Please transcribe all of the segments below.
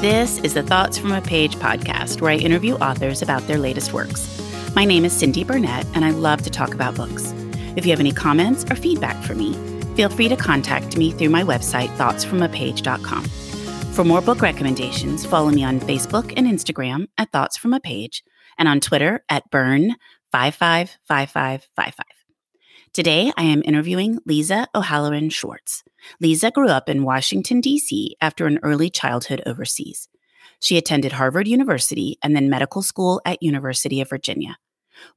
This is the Thoughts from a Page podcast, where I interview authors about their latest works. My name is Cindy Burnett, and I love to talk about books. If you have any comments or feedback for me, feel free to contact me through my website, thoughtsfromapage.com. For more book recommendations, follow me on Facebook and Instagram at Thoughts From a Page and on Twitter at Burn555555. Today, I am interviewing Liese O'Halloran Schwarz. Lisa grew up in Washington, D.C. after an early childhood overseas. She attended Harvard University and then medical school at University of Virginia.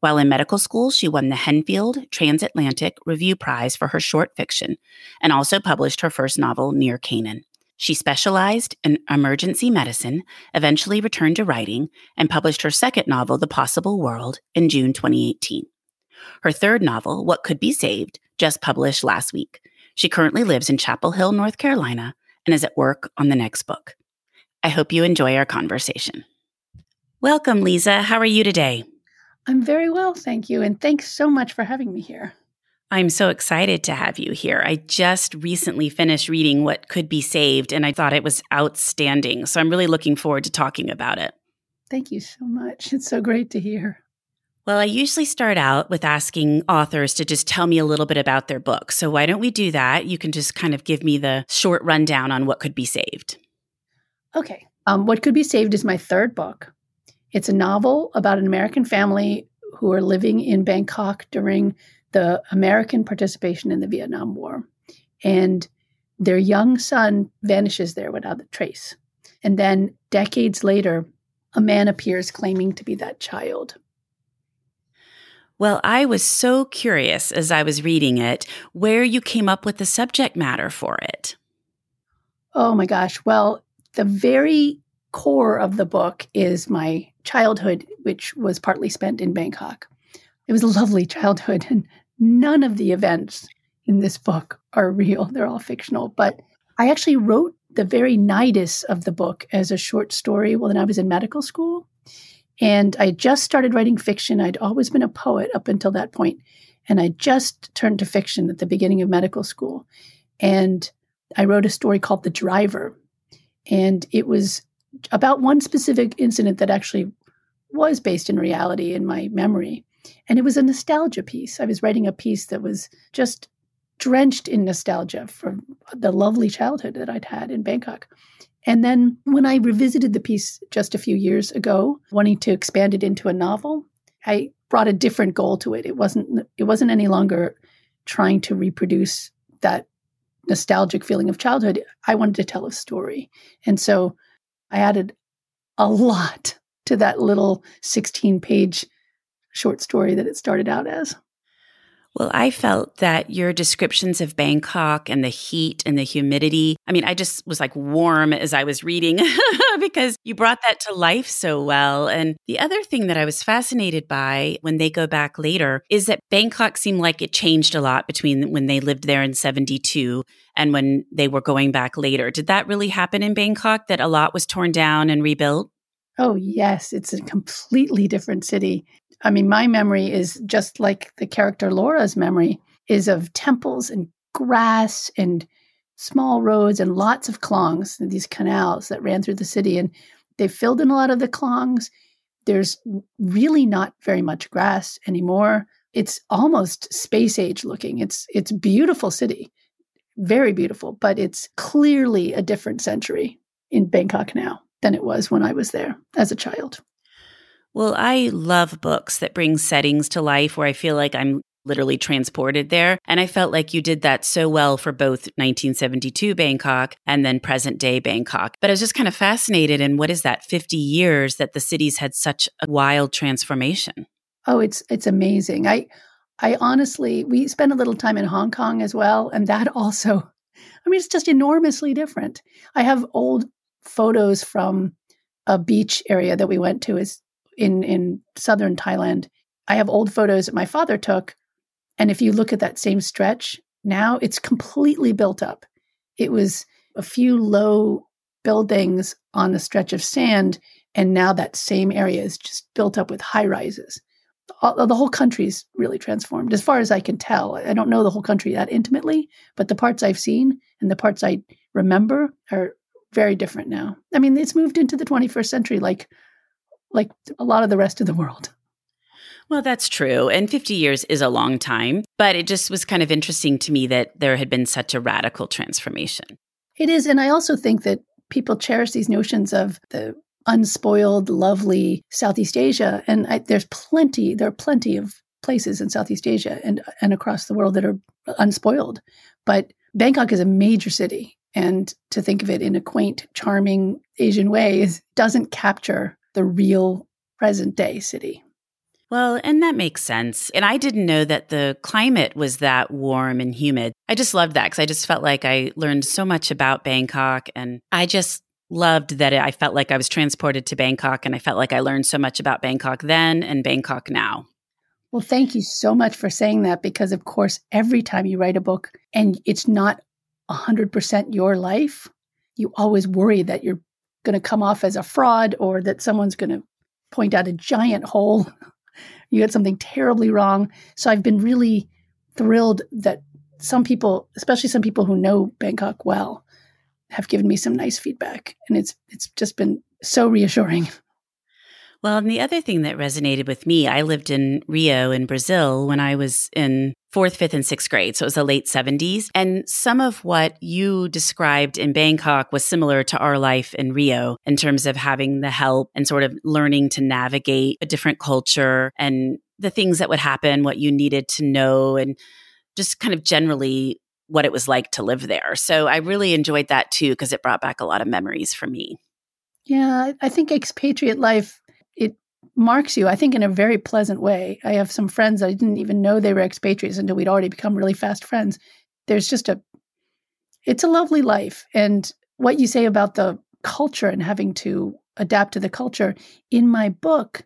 While in medical school, she won the Henfield Transatlantic Review Prize for her short fiction and also published her first novel, Near Canaan. She specialized in emergency medicine, eventually returned to writing, and published her second novel, The Possible World, in June 2018. Her third novel, What Could Be Saved, just published last week. She currently lives in Chapel Hill, North Carolina, and is at work on the next book. I hope you enjoy our conversation. Welcome, Lisa. How are you today? I'm very well, thank you. And thanks so much for having me here. I'm so excited to have you here. I just recently finished reading What Could Be Saved, and I thought it was outstanding. So I'm really looking forward to talking about it. Thank you so much. It's so great to hear. Well, I usually start out with asking authors to just tell me a little bit about their book. So why don't we do that? You can just kind of give me the short rundown on what could be saved. Okay. Um, what Could Be Saved is my third book. It's a novel about an American family who are living in Bangkok during the American participation in the Vietnam War. And their young son vanishes there without a trace. And then decades later, a man appears claiming to be that child. Well, I was so curious as I was reading it where you came up with the subject matter for it. Oh my gosh. Well, the very core of the book is my childhood, which was partly spent in Bangkok. It was a lovely childhood, and none of the events in this book are real. They're all fictional. But I actually wrote the very nidus of the book as a short story when I was in medical school. And I just started writing fiction. I'd always been a poet up until that point, And I just turned to fiction at the beginning of medical school. And I wrote a story called The Driver. And it was about one specific incident that actually was based in reality in my memory. And it was a nostalgia piece. I was writing a piece that was just drenched in nostalgia for the lovely childhood that I'd had in Bangkok. And then when I revisited the piece just a few years ago, wanting to expand it into a novel, I brought a different goal to it. It wasn't it wasn't any longer trying to reproduce that nostalgic feeling of childhood. I wanted to tell a story. And so I added a lot to that little 16 page short story that it started out as. Well, I felt that your descriptions of Bangkok and the heat and the humidity, I mean, I just was like warm as I was reading because you brought that to life so well. And the other thing that I was fascinated by when they go back later is that Bangkok seemed like it changed a lot between when they lived there in 72 and when they were going back later. Did that really happen in Bangkok that a lot was torn down and rebuilt? Oh, yes. It's a completely different city. I mean, my memory is just like the character Laura's memory is of temples and grass and small roads and lots of klongs, these canals that ran through the city. And they filled in a lot of the klongs. There's really not very much grass anymore. It's almost space age looking. It's it's beautiful city, very beautiful, but it's clearly a different century in Bangkok now than it was when I was there as a child. Well, I love books that bring settings to life where I feel like I'm literally transported there. And I felt like you did that so well for both 1972 Bangkok and then present day Bangkok. But I was just kind of fascinated in what is that 50 years that the city's had such a wild transformation. Oh, it's it's amazing. I I honestly, we spent a little time in Hong Kong as well. And that also, I mean, it's just enormously different. I have old photos from a beach area that we went to is in, in southern Thailand. I have old photos that my father took. And if you look at that same stretch now, it's completely built up. It was a few low buildings on a stretch of sand. And now that same area is just built up with high rises. All, the whole country's really transformed, as far as I can tell. I don't know the whole country that intimately, but the parts I've seen and the parts I remember are very different now. I mean, it's moved into the 21st century like like a lot of the rest of the world. Well, that's true. And 50 years is a long time, but it just was kind of interesting to me that there had been such a radical transformation. It is. And I also think that people cherish these notions of the unspoiled, lovely Southeast Asia. And I, there's plenty, there are plenty of places in Southeast Asia and, and across the world that are unspoiled. But Bangkok is a major city. And to think of it in a quaint, charming Asian way is, doesn't capture the real present day city. Well, and that makes sense. And I didn't know that the climate was that warm and humid. I just loved that because I just felt like I learned so much about Bangkok. And I just loved that I felt like I was transported to Bangkok and I felt like I learned so much about Bangkok then and Bangkok now. Well, thank you so much for saying that because, of course, every time you write a book and it's not 100% your life, you always worry that you're going to come off as a fraud or that someone's going to point out a giant hole you had something terribly wrong. So I've been really thrilled that some people, especially some people who know Bangkok well, have given me some nice feedback. And it's it's just been so reassuring. Well, and the other thing that resonated with me, I lived in Rio in Brazil when I was in fourth, fifth, and sixth grade. So it was the late 70s. And some of what you described in Bangkok was similar to our life in Rio in terms of having the help and sort of learning to navigate a different culture and the things that would happen, what you needed to know, and just kind of generally what it was like to live there. So I really enjoyed that too, because it brought back a lot of memories for me. Yeah, I think expatriate life marks you, I think, in a very pleasant way. I have some friends I didn't even know they were expatriates until we'd already become really fast friends. There's just a, it's a lovely life. And what you say about the culture and having to adapt to the culture, in my book,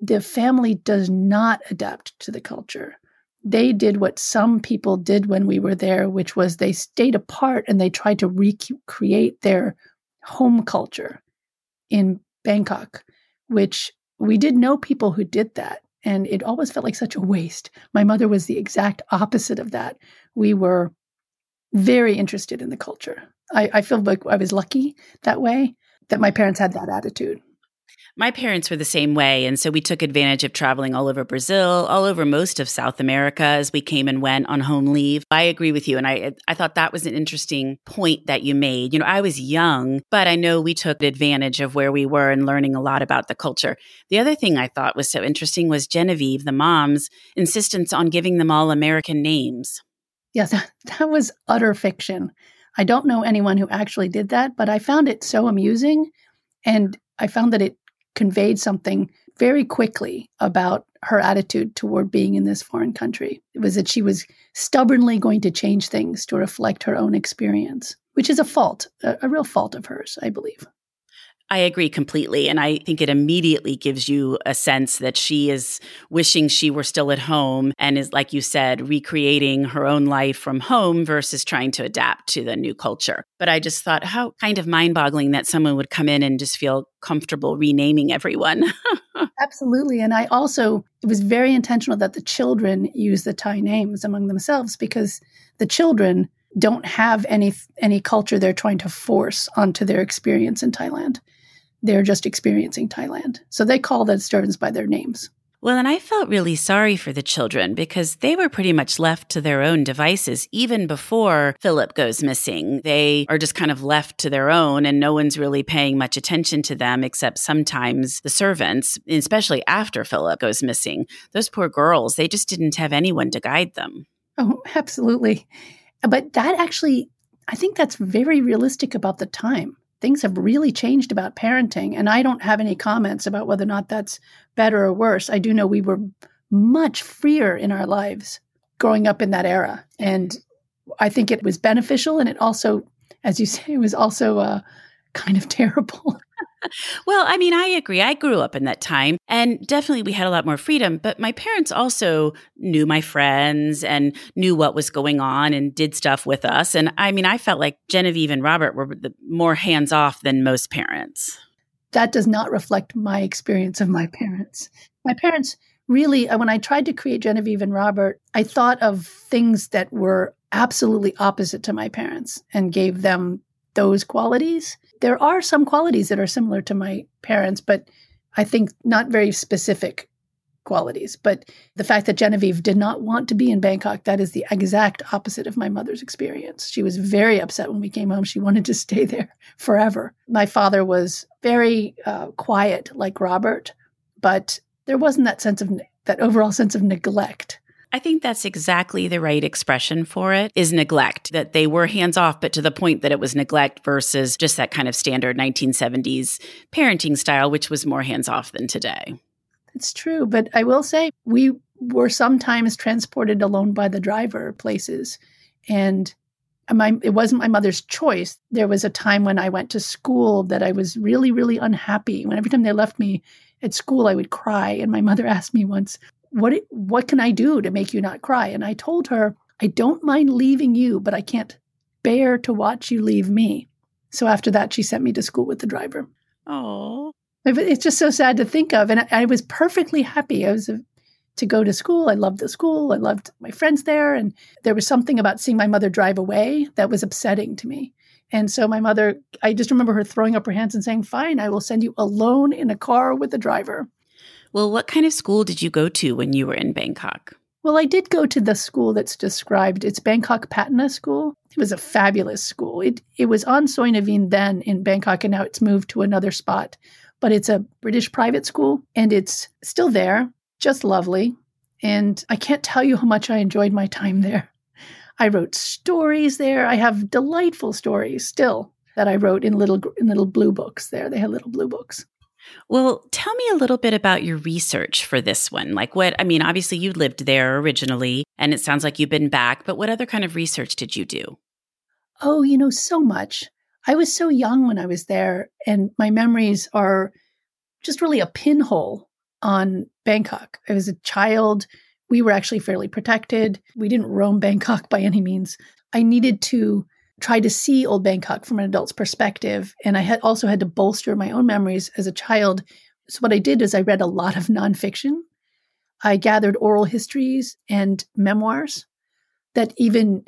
the family does not adapt to the culture. They did what some people did when we were there, which was they stayed apart and they tried to recreate their home culture in Bangkok which we did know people who did that. And it always felt like such a waste. My mother was the exact opposite of that. We were very interested in the culture. I, I feel like I was lucky that way that my parents had that attitude. My parents were the same way. And so we took advantage of traveling all over Brazil, all over most of South America as we came and went on home leave. I agree with you. And I, I thought that was an interesting point that you made. You know, I was young, but I know we took advantage of where we were and learning a lot about the culture. The other thing I thought was so interesting was Genevieve, the mom's insistence on giving them all American names. Yes, that, that was utter fiction. I don't know anyone who actually did that, but I found it so amusing. And I found that it conveyed something very quickly about her attitude toward being in this foreign country. It was that she was stubbornly going to change things to reflect her own experience, which is a fault, a, a real fault of hers, I believe. I agree completely. And I think it immediately gives you a sense that she is wishing she were still at home and is, like you said, recreating her own life from home versus trying to adapt to the new culture. But I just thought how kind of mind boggling that someone would come in and just feel comfortable renaming everyone. Absolutely. And I also, it was very intentional that the children use the Thai names among themselves because the children don't have any any culture they're trying to force onto their experience in Thailand they're just experiencing Thailand. So they call the disturbance by their names. Well, and I felt really sorry for the children because they were pretty much left to their own devices even before Philip goes missing. They are just kind of left to their own, and no one's really paying much attention to them except sometimes the servants, especially after Philip goes missing. Those poor girls, they just didn't have anyone to guide them. Oh, absolutely. But that actually, I think that's very realistic about the time things have really changed about parenting. And I don't have any comments about whether or not that's better or worse. I do know we were much freer in our lives growing up in that era. And I think it was beneficial. And it also, as you say, it was also uh, kind of terrible. Well, I mean, I agree. I grew up in that time and definitely we had a lot more freedom, but my parents also knew my friends and knew what was going on and did stuff with us. And I mean, I felt like Genevieve and Robert were more hands off than most parents. That does not reflect my experience of my parents. My parents really, uh, when I tried to create Genevieve and Robert, I thought of things that were absolutely opposite to my parents and gave them those qualities. There are some qualities that are similar to my parents, but I think not very specific qualities. But the fact that Genevieve did not want to be in Bangkok, that is the exact opposite of my mother's experience. She was very upset when we came home. She wanted to stay there forever. My father was very uh, quiet, like Robert, but there wasn't that sense of that overall sense of neglect I think that's exactly the right expression for it is neglect, that they were hands off, but to the point that it was neglect versus just that kind of standard 1970s parenting style, which was more hands off than today. It's true. But I will say, we were sometimes transported alone by the driver places. And my, it wasn't my mother's choice. There was a time when I went to school that I was really, really unhappy. When every time they left me at school, I would cry. And my mother asked me once, what what can I do to make you not cry? And I told her, I don't mind leaving you, but I can't bear to watch you leave me. So after that, she sent me to school with the driver. Oh, it's just so sad to think of. And I, I was perfectly happy. I was a, to go to school. I loved the school. I loved my friends there. And there was something about seeing my mother drive away that was upsetting to me. And so my mother, I just remember her throwing up her hands and saying, Fine, I will send you alone in a car with the driver. Well, what kind of school did you go to when you were in Bangkok? Well, I did go to the school that's described. It's Bangkok Patana School. It was a fabulous school. It it was on Soi Naveen then in Bangkok, and now it's moved to another spot. But it's a British private school, and it's still there, just lovely. And I can't tell you how much I enjoyed my time there. I wrote stories there. I have delightful stories still that I wrote in little in little blue books there. They had little blue books. Well, tell me a little bit about your research for this one. Like, what, I mean, obviously you lived there originally, and it sounds like you've been back, but what other kind of research did you do? Oh, you know, so much. I was so young when I was there, and my memories are just really a pinhole on Bangkok. I was a child. We were actually fairly protected. We didn't roam Bangkok by any means. I needed to try to see old Bangkok from an adult's perspective. And I had also had to bolster my own memories as a child. So what I did is I read a lot of nonfiction. I gathered oral histories and memoirs that even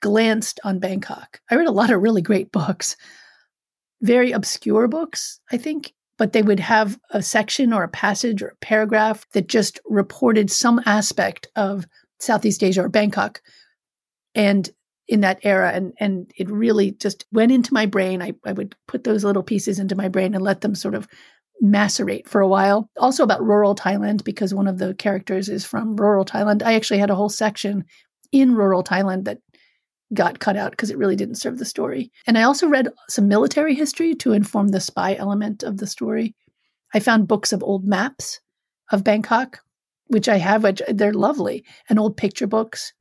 glanced on Bangkok. I read a lot of really great books, very obscure books, I think, but they would have a section or a passage or a paragraph that just reported some aspect of Southeast Asia or Bangkok. And in that era and and it really just went into my brain. I, I would put those little pieces into my brain and let them sort of macerate for a while. Also about rural thailand because one of the characters is from rural thailand. I actually had a whole section in rural thailand that got cut out because it really didn't serve the story. And i also read some military history to inform the spy element of the story. I found books of old maps of bangkok which i have which they're lovely and old picture books.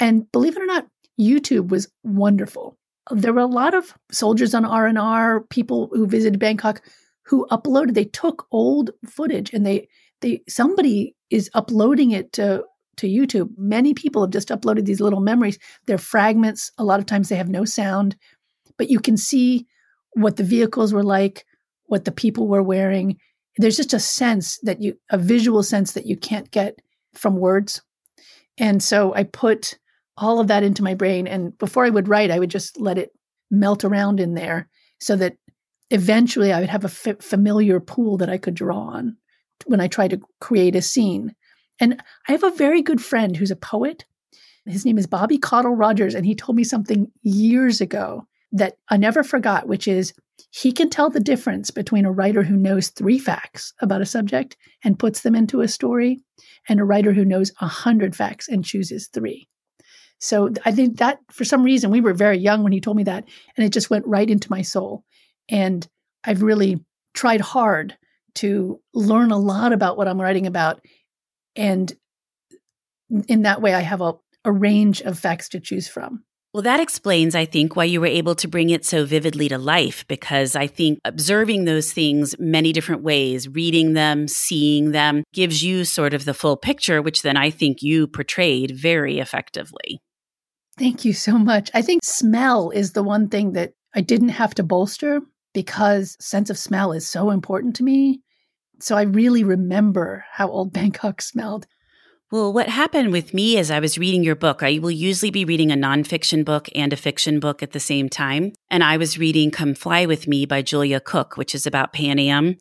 And believe it or not YouTube was wonderful. There were a lot of soldiers on R&R, people who visited Bangkok who uploaded they took old footage and they they somebody is uploading it to to YouTube. Many people have just uploaded these little memories. They're fragments. A lot of times they have no sound, but you can see what the vehicles were like, what the people were wearing. There's just a sense that you, a visual sense that you can't get from words. And so I put all of that into my brain. And before I would write, I would just let it melt around in there so that eventually I would have a f- familiar pool that I could draw on when I try to create a scene. And I have a very good friend who's a poet. His name is Bobby Caudle Rogers, and he told me something years ago that I never forgot, which is he can tell the difference between a writer who knows three facts about a subject and puts them into a story and a writer who knows a hundred facts and chooses three. So I think that for some reason we were very young when he told me that, and it just went right into my soul. And I've really tried hard to learn a lot about what I'm writing about and in that way, I have a, a range of facts to choose from. Well, that explains, I think, why you were able to bring it so vividly to life because I think observing those things many different ways, reading them, seeing them, gives you sort of the full picture, which then I think you portrayed very effectively. Thank you so much. I think smell is the one thing that I didn't have to bolster because sense of smell is so important to me. So I really remember how old Bangkok smelled. Well, what happened with me is I was reading your book. I will usually be reading a nonfiction book and a fiction book at the same time. And I was reading Come Fly With Me by Julia Cooke, which is about Pan Am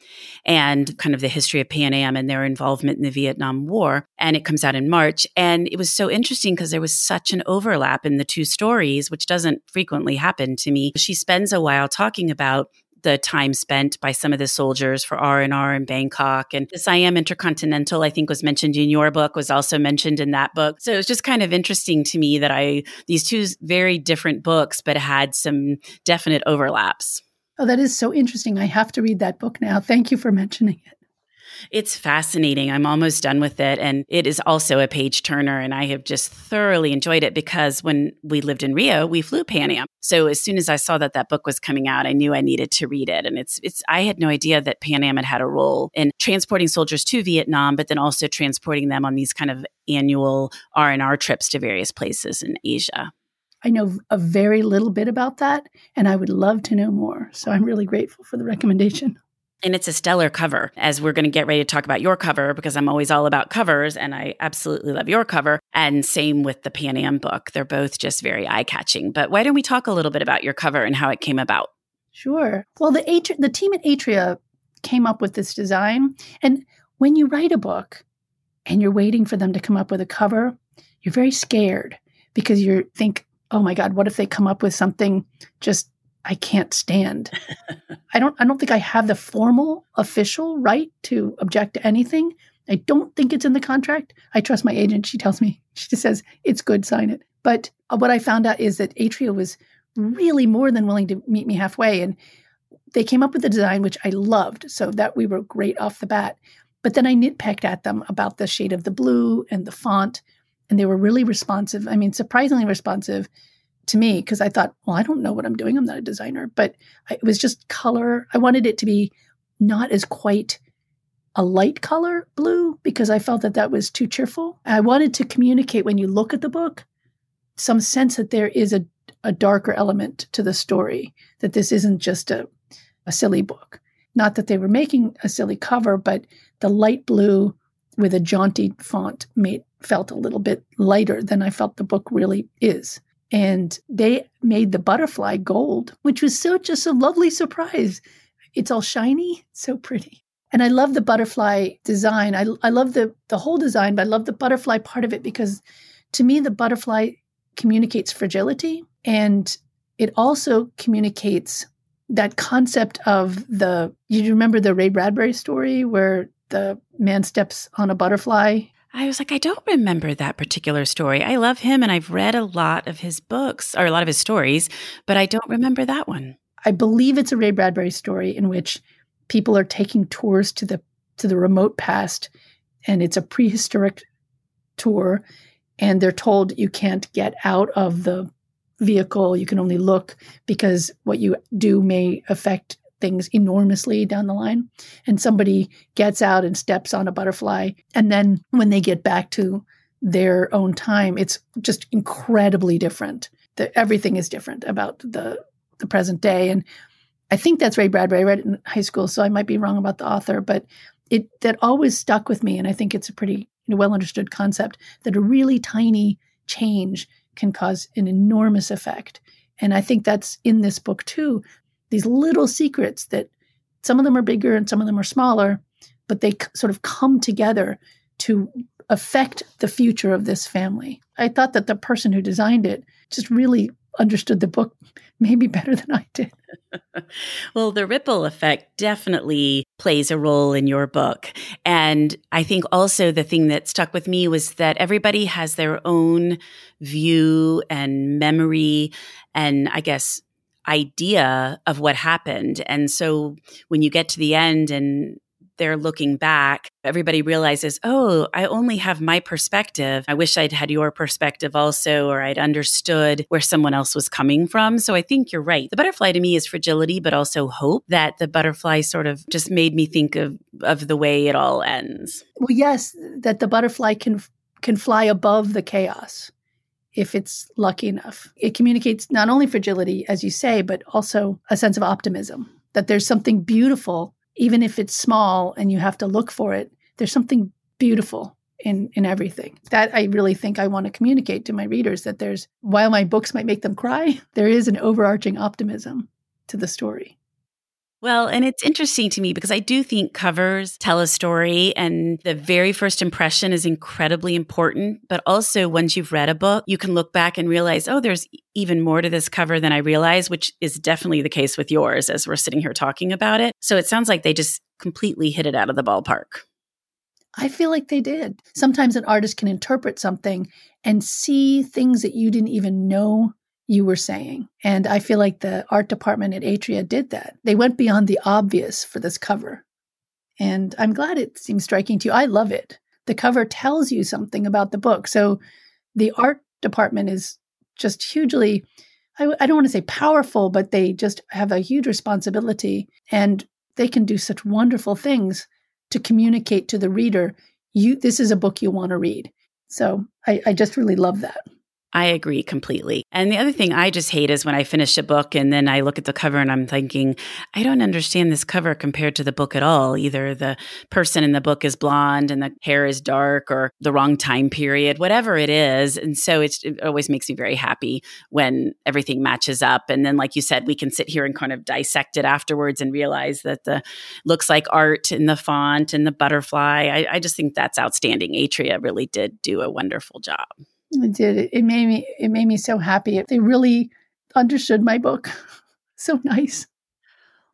and kind of the history of Pan Am and their involvement in the Vietnam War. And it comes out in March. And it was so interesting because there was such an overlap in the two stories, which doesn't frequently happen to me. She spends a while talking about the time spent by some of the soldiers for R&R in Bangkok. And the Siam Intercontinental, I think was mentioned in your book, was also mentioned in that book. So it was just kind of interesting to me that I, these two very different books, but had some definite overlaps. Oh, that is so interesting. I have to read that book now. Thank you for mentioning it. It's fascinating. I'm almost done with it. And it is also a page turner. And I have just thoroughly enjoyed it because when we lived in Rio, we flew Pan Am. So as soon as I saw that that book was coming out, I knew I needed to read it. And it's, it's, I had no idea that Pan Am had had a role in transporting soldiers to Vietnam, but then also transporting them on these kind of annual R&R trips to various places in Asia. I know a very little bit about that, and I would love to know more. So I'm really grateful for the recommendation. And it's a stellar cover, as we're going to get ready to talk about your cover because I'm always all about covers and I absolutely love your cover. And same with the Pan Am book. They're both just very eye catching. But why don't we talk a little bit about your cover and how it came about? Sure. Well, the, Atri- the team at Atria came up with this design. And when you write a book and you're waiting for them to come up with a cover, you're very scared because you think, oh my God, what if they come up with something just I can't stand. I don't I don't think I have the formal official right to object to anything. I don't think it's in the contract. I trust my agent. She tells me, she just says, it's good, sign it. But uh, what I found out is that Atria was really more than willing to meet me halfway. And they came up with a design which I loved. So that we were great off the bat. But then I nitpicked at them about the shade of the blue and the font. And they were really responsive. I mean, surprisingly responsive to me because I thought, well, I don't know what I'm doing. I'm not a designer, but I, it was just color. I wanted it to be not as quite a light color blue because I felt that that was too cheerful. I wanted to communicate when you look at the book some sense that there is a, a darker element to the story, that this isn't just a, a silly book. Not that they were making a silly cover, but the light blue with a jaunty font made felt a little bit lighter than I felt the book really is and they made the butterfly gold, which was so just a lovely surprise. It's all shiny, so pretty. And I love the butterfly design. I, I love the, the whole design, but I love the butterfly part of it because to me, the butterfly communicates fragility and it also communicates that concept of the, you remember the Ray Bradbury story where the man steps on a butterfly I was like, I don't remember that particular story. I love him and I've read a lot of his books or a lot of his stories, but I don't remember that one. I believe it's a Ray Bradbury story in which people are taking tours to the to the remote past and it's a prehistoric tour and they're told you can't get out of the vehicle, you can only look because what you do may affect things enormously down the line. And somebody gets out and steps on a butterfly. And then when they get back to their own time, it's just incredibly different. The, everything is different about the, the present day. And I think that's Ray Bradbury. I read it in high school, so I might be wrong about the author, but it that always stuck with me. And I think it's a pretty you know, well understood concept that a really tiny change can cause an enormous effect. And I think that's in this book too these little secrets that some of them are bigger and some of them are smaller, but they sort of come together to affect the future of this family. I thought that the person who designed it just really understood the book maybe better than I did. well, the ripple effect definitely plays a role in your book. And I think also the thing that stuck with me was that everybody has their own view and memory and I guess idea of what happened. And so when you get to the end and they're looking back, everybody realizes, oh, I only have my perspective. I wish I'd had your perspective also, or I'd understood where someone else was coming from. So I think you're right. The butterfly to me is fragility, but also hope that the butterfly sort of just made me think of, of the way it all ends. Well, yes, that the butterfly can can fly above the chaos if it's lucky enough. It communicates not only fragility, as you say, but also a sense of optimism that there's something beautiful, even if it's small and you have to look for it. There's something beautiful in, in everything. That I really think I want to communicate to my readers that there's, while my books might make them cry, there is an overarching optimism to the story. Well, and it's interesting to me because I do think covers tell a story and the very first impression is incredibly important. But also, once you've read a book, you can look back and realize, oh, there's even more to this cover than I realized, which is definitely the case with yours as we're sitting here talking about it. So it sounds like they just completely hit it out of the ballpark. I feel like they did. Sometimes an artist can interpret something and see things that you didn't even know you were saying. And I feel like the art department at Atria did that. They went beyond the obvious for this cover. And I'm glad it seems striking to you. I love it. The cover tells you something about the book. So the art department is just hugely, I, I don't want to say powerful, but they just have a huge responsibility and they can do such wonderful things to communicate to the reader you this is a book you want to read. So I, I just really love that. I agree completely. And the other thing I just hate is when I finish a book and then I look at the cover and I'm thinking, I don't understand this cover compared to the book at all. Either the person in the book is blonde and the hair is dark or the wrong time period, whatever it is. And so it always makes me very happy when everything matches up. And then, like you said, we can sit here and kind of dissect it afterwards and realize that the looks like art in the font and the butterfly. I, I just think that's outstanding. Atria really did do a wonderful job. It did. It made me it made me so happy. They really understood my book. so nice.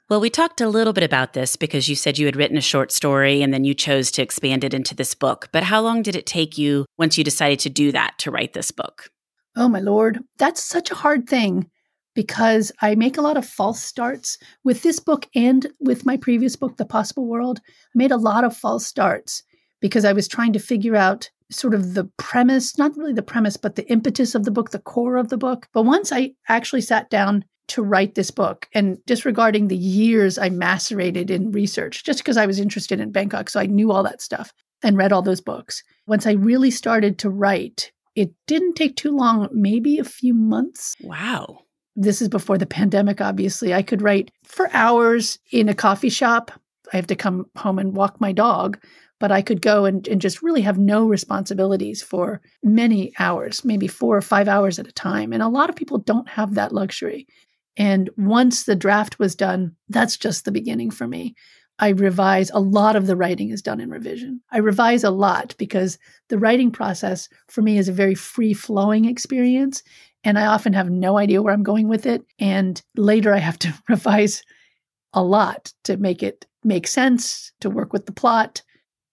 Well, we talked a little bit about this because you said you had written a short story and then you chose to expand it into this book. But how long did it take you once you decided to do that to write this book? Oh, my Lord. That's such a hard thing because I make a lot of false starts with this book and with my previous book, The Possible World. I made a lot of false starts because I was trying to figure out sort of the premise, not really the premise, but the impetus of the book, the core of the book. But once I actually sat down to write this book and disregarding the years I macerated in research, just because I was interested in Bangkok. So I knew all that stuff and read all those books. Once I really started to write, it didn't take too long, maybe a few months. Wow. This is before the pandemic, obviously. I could write for hours in a coffee shop. I have to come home and walk my dog but I could go and, and just really have no responsibilities for many hours, maybe four or five hours at a time. And a lot of people don't have that luxury. And once the draft was done, that's just the beginning for me. I revise a lot of the writing is done in revision. I revise a lot because the writing process for me is a very free flowing experience. And I often have no idea where I'm going with it. And later I have to revise a lot to make it make sense, to work with the plot,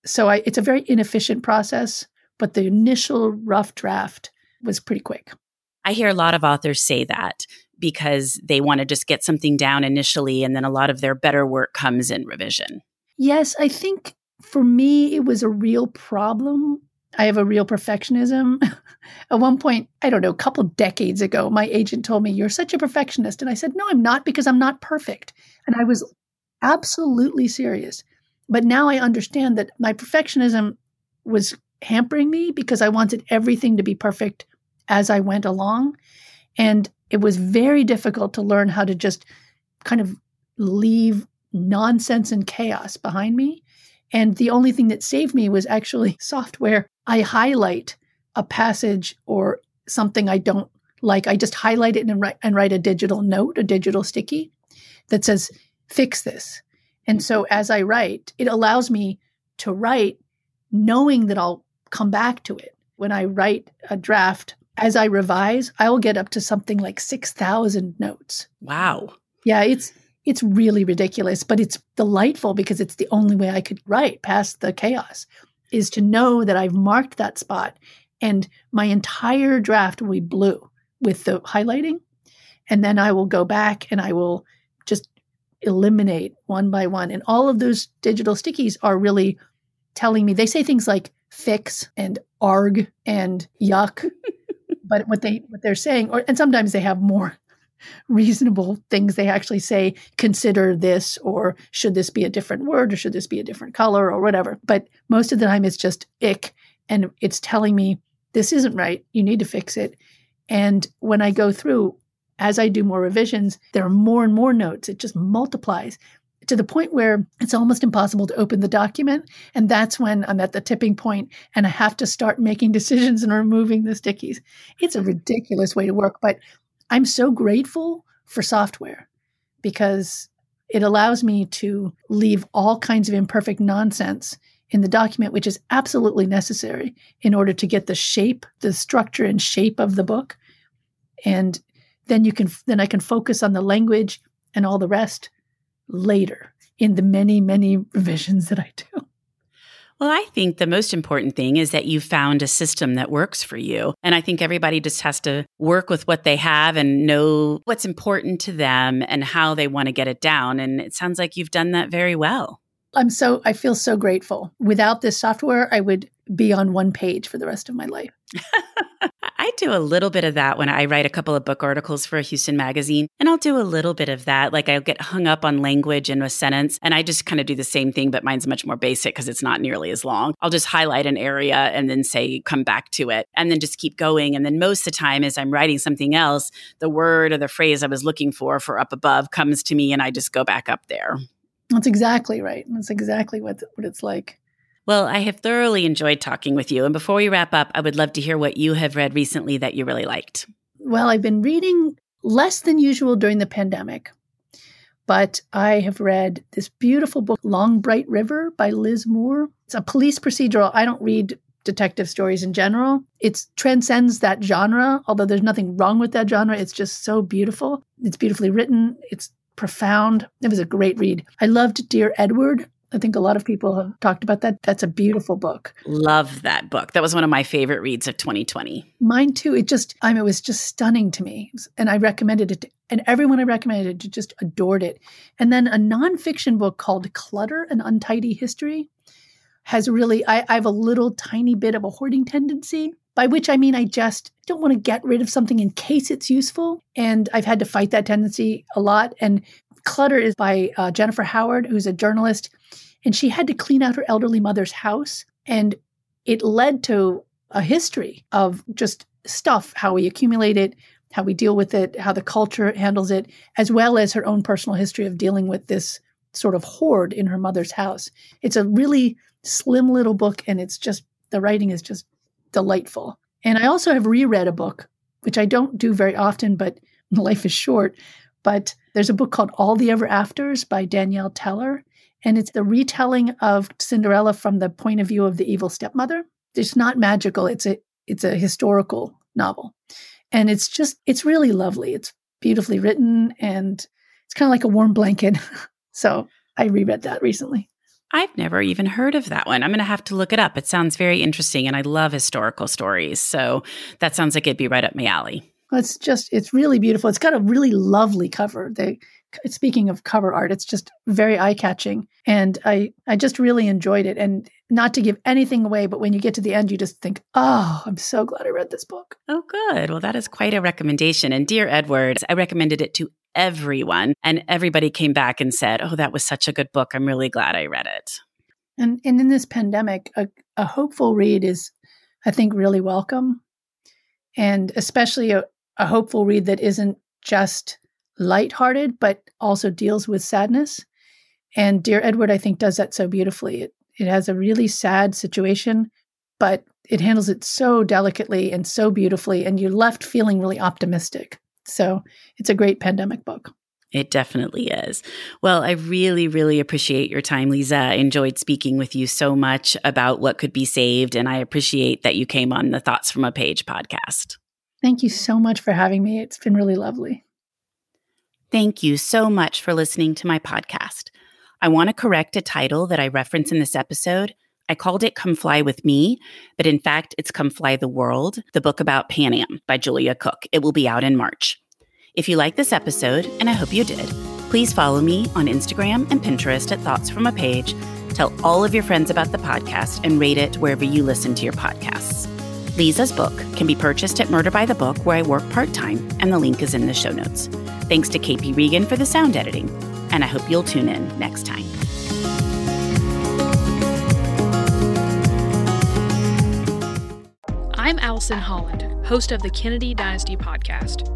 so I, it's a very inefficient process, but the initial rough draft was pretty quick. I hear a lot of authors say that because they want to just get something down initially and then a lot of their better work comes in revision. Yes, I think for me it was a real problem. I have a real perfectionism. At one point, I don't know, a couple decades ago, my agent told me, You're such a perfectionist. And I said, No, I'm not because I'm not perfect. And I was absolutely serious. But now I understand that my perfectionism was hampering me because I wanted everything to be perfect as I went along. And it was very difficult to learn how to just kind of leave nonsense and chaos behind me. And the only thing that saved me was actually software. I highlight a passage or something I don't like. I just highlight it and write, and write a digital note, a digital sticky that says, fix this. And so as I write, it allows me to write knowing that I'll come back to it. When I write a draft, as I revise, I will get up to something like 6,000 notes. Wow. Yeah, it's it's really ridiculous, but it's delightful because it's the only way I could write past the chaos is to know that I've marked that spot and my entire draft will be blue with the highlighting. And then I will go back and I will eliminate one by one. And all of those digital stickies are really telling me, they say things like fix and arg and yuck. but what they what they're saying, or and sometimes they have more reasonable things they actually say consider this or should this be a different word or should this be a different color or whatever but most of the time it's just ick and it's telling me this isn't right you need to fix it and when i go through as i do more revisions there are more and more notes it just multiplies to the point where it's almost impossible to open the document. And that's when I'm at the tipping point and I have to start making decisions and removing the stickies. It's a ridiculous way to work, but I'm so grateful for software because it allows me to leave all kinds of imperfect nonsense in the document, which is absolutely necessary in order to get the shape, the structure and shape of the book. And then you can, then I can focus on the language and all the rest later in the many, many revisions that I do. Well, I think the most important thing is that you found a system that works for you. And I think everybody just has to work with what they have and know what's important to them and how they want to get it down. And it sounds like you've done that very well. I'm so, I feel so grateful. Without this software, I would be on one page for the rest of my life. I do a little bit of that when I write a couple of book articles for a Houston magazine, and I'll do a little bit of that. Like I'll get hung up on language in a sentence, and I just kind of do the same thing, but mine's much more basic because it's not nearly as long. I'll just highlight an area and then say, come back to it, and then just keep going. And then most of the time, as I'm writing something else, the word or the phrase I was looking for for up above comes to me, and I just go back up there. That's exactly right. That's exactly what, what it's like. Well, I have thoroughly enjoyed talking with you. And before we wrap up, I would love to hear what you have read recently that you really liked. Well, I've been reading less than usual during the pandemic, but I have read this beautiful book, Long Bright River by Liz Moore. It's a police procedural. I don't read detective stories in general. It transcends that genre, although there's nothing wrong with that genre. It's just so beautiful. It's beautifully written. It's profound. It was a great read. I loved Dear Edward. I think a lot of people have talked about that. That's a beautiful book. Love that book. That was one of my favorite reads of 2020. Mine too. It just, I mean, it was just stunning to me. And I recommended it to, and everyone I recommended it to just adored it. And then a nonfiction book called Clutter An Untidy History has really, I, I have a little tiny bit of a hoarding tendency by which I mean I just don't want to get rid of something in case it's useful. And I've had to fight that tendency a lot. And Clutter is by uh, Jennifer Howard, who's a journalist, and she had to clean out her elderly mother's house. And it led to a history of just stuff, how we accumulate it, how we deal with it, how the culture handles it, as well as her own personal history of dealing with this sort of hoard in her mother's house. It's a really slim little book, and it's just the writing is just delightful. And I also have reread a book, which I don't do very often, but life is short. But there's a book called All the Ever Afters by Danielle Teller. And it's the retelling of Cinderella from the point of view of the evil stepmother. It's not magical, it's a it's a historical novel. And it's just it's really lovely. It's beautifully written and it's kind of like a warm blanket. so I reread that recently. I've never even heard of that one. I'm going to have to look it up. It sounds very interesting, and I love historical stories. So that sounds like it'd be right up my alley. It's just, it's really beautiful. It's got a really lovely cover. The, speaking of cover art, it's just very eye catching, and I, I just really enjoyed it. And not to give anything away, but when you get to the end, you just think, oh, I'm so glad I read this book. Oh, good. Well, that is quite a recommendation. And dear Edward, I recommended it to everyone. And everybody came back and said, Oh, that was such a good book. I'm really glad I read it. And, and in this pandemic, a, a hopeful read is, I think, really welcome. And especially a, a hopeful read that isn't just lighthearted, but also deals with sadness. And Dear Edward, I think, does that so beautifully. It, it has a really sad situation, but it handles it so delicately and so beautifully, and you're left feeling really optimistic. So it's a great pandemic book. It definitely is. Well, I really, really appreciate your time, Lisa. I enjoyed speaking with you so much about what could be saved, and I appreciate that you came on the Thoughts from a Page podcast. Thank you so much for having me. It's been really lovely. Thank you so much for listening to my podcast. I want to correct a title that I reference in this episode. I called it Come Fly With Me, but in fact, it's Come Fly the World, the book about Pan Am by Julia Cooke. It will be out in March. If you like this episode, and I hope you did, Please follow me on Instagram and Pinterest at Thoughts from a Page. Tell all of your friends about the podcast and rate it wherever you listen to your podcasts. Lisa's book can be purchased at Murder by the Book, where I work part time, and the link is in the show notes. Thanks to KP Regan for the sound editing, and I hope you'll tune in next time. I'm Allison Holland, host of the Kennedy Dynasty podcast.